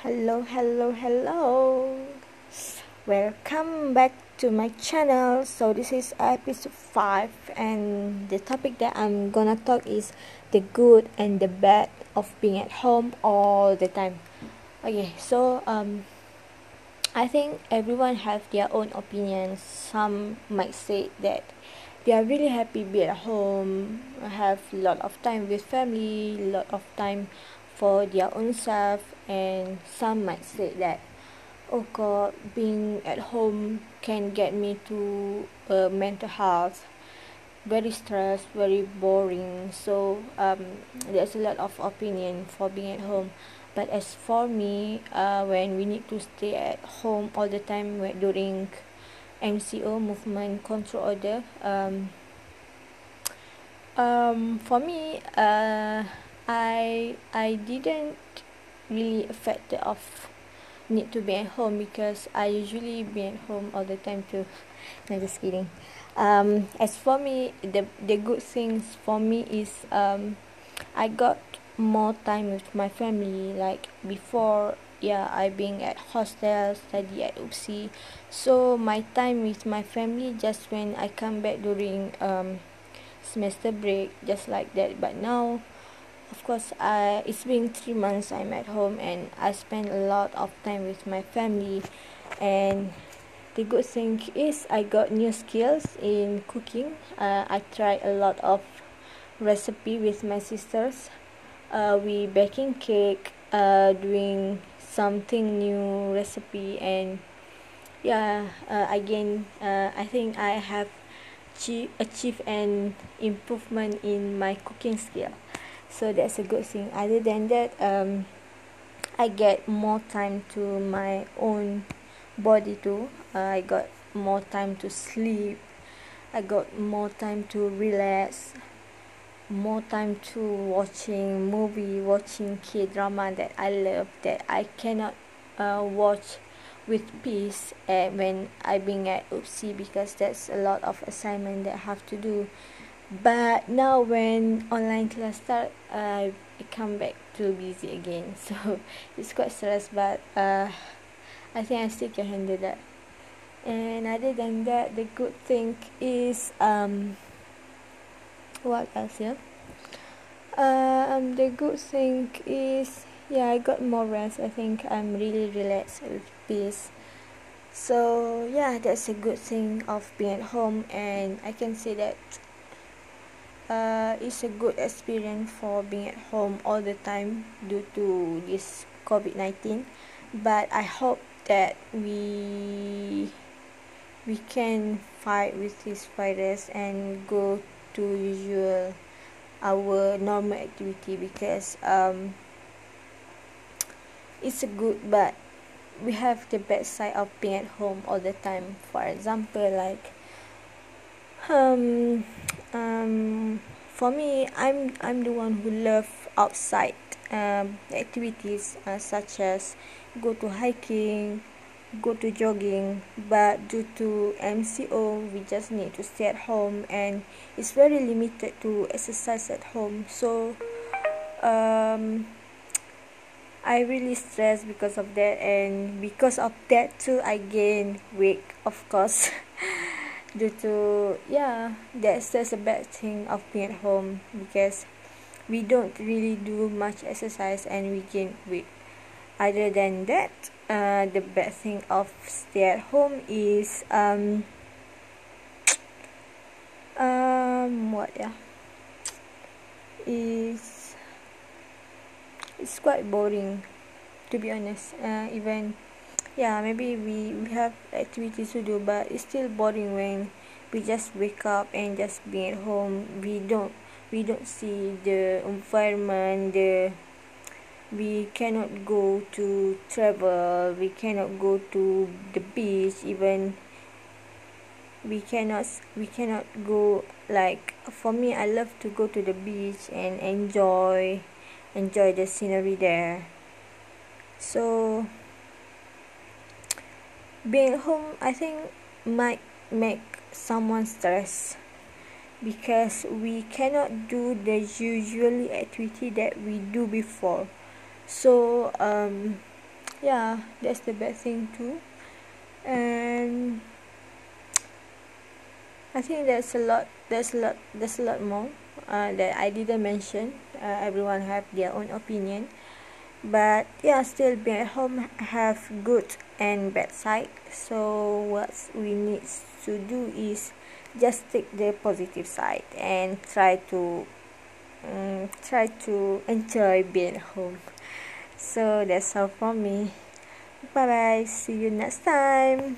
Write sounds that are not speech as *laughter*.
Hello, hello, hello. Welcome back to my channel. So this is episode 5 and the topic that I'm gonna talk is the good and the bad of being at home all the time. Okay, so um I think everyone have their own opinion Some might say that they are really happy be at home, have a lot of time with family, lot of time for their own self and some might say that oh god being at home can get me to uh, mental health very stressed very boring. So um, there's a lot of opinion for being at home. But as for me uh, when we need to stay at home all the time when, during MCO movement control order um, um, for me uh, I I didn't really affected of need to be at home because I usually be at home all the time too. *laughs* no, just kidding. Um, as for me, the the good things for me is um, I got more time with my family. Like before, yeah, I being at hostel, study at UPSI. So my time with my family just when I come back during um, semester break, just like that. But now of course I it's been three months I'm at home and I spend a lot of time with my family. And the good thing is I got new skills in cooking. Uh, I try a lot of recipe with my sisters. Uh, we baking cake uh, doing something new recipe and yeah uh, again uh, I think I have achieved an improvement in my cooking skill so that's a good thing. Other than that um I get more time to my own body too. Uh, I got more time to sleep. I got more time to relax. More time to watching movie watching K drama that I love that I cannot uh, watch with peace uh, when I being at UPSI because that's a lot of assignment that I have to do but now when online class start I come back to busy again. *laughs* So it's quite stress but uh, I think I still can handle that. And other than that the good thing is um what else here um the good thing is yeah I got more rest. I think I'm really relaxed with peace. So yeah that's a good thing of being at home. And I can say that uh, it's a good experience for being at home all the time due to this COVID-19 but I hope that we we can fight with this virus and go to usual our normal activity because um, it's a good but we have the bad side of being at home all the time. For example like um um for me i'm i'm the one who love outside um activities uh, such as go to hiking go to jogging but due to mco we just need to stay at home and it's very limited to exercise at home. So um I really stress because of that and because of that too I gain weight of course *laughs* due to yeah that's that's a bad thing of being at home because we don't really do much exercise and we gain weight. Other than that uh, the bad thing of stay at home is um um what yeah is it's quite boring to be honest. Uh, even yeah maybe we, we have activities to do but it's still boring when we just wake up and just be at home. We don't we don't see the environment the we cannot go to travel we cannot go to the beach even. We cannot we cannot go like for me I love to go to the beach and enjoy enjoy the scenery there. So being home I think might make someone stress because we cannot do the usually activity that we do before. So um yeah that's the best thing too and I think there's a lot there's a lot there's a lot more uh, that I didn't mention. Uh, everyone have their own opinion but yeah still being at home have good and bad side. So what we need to do is just take the positive side and try to um, try to enjoy being at home. So that's all for me. Bye bye see you next time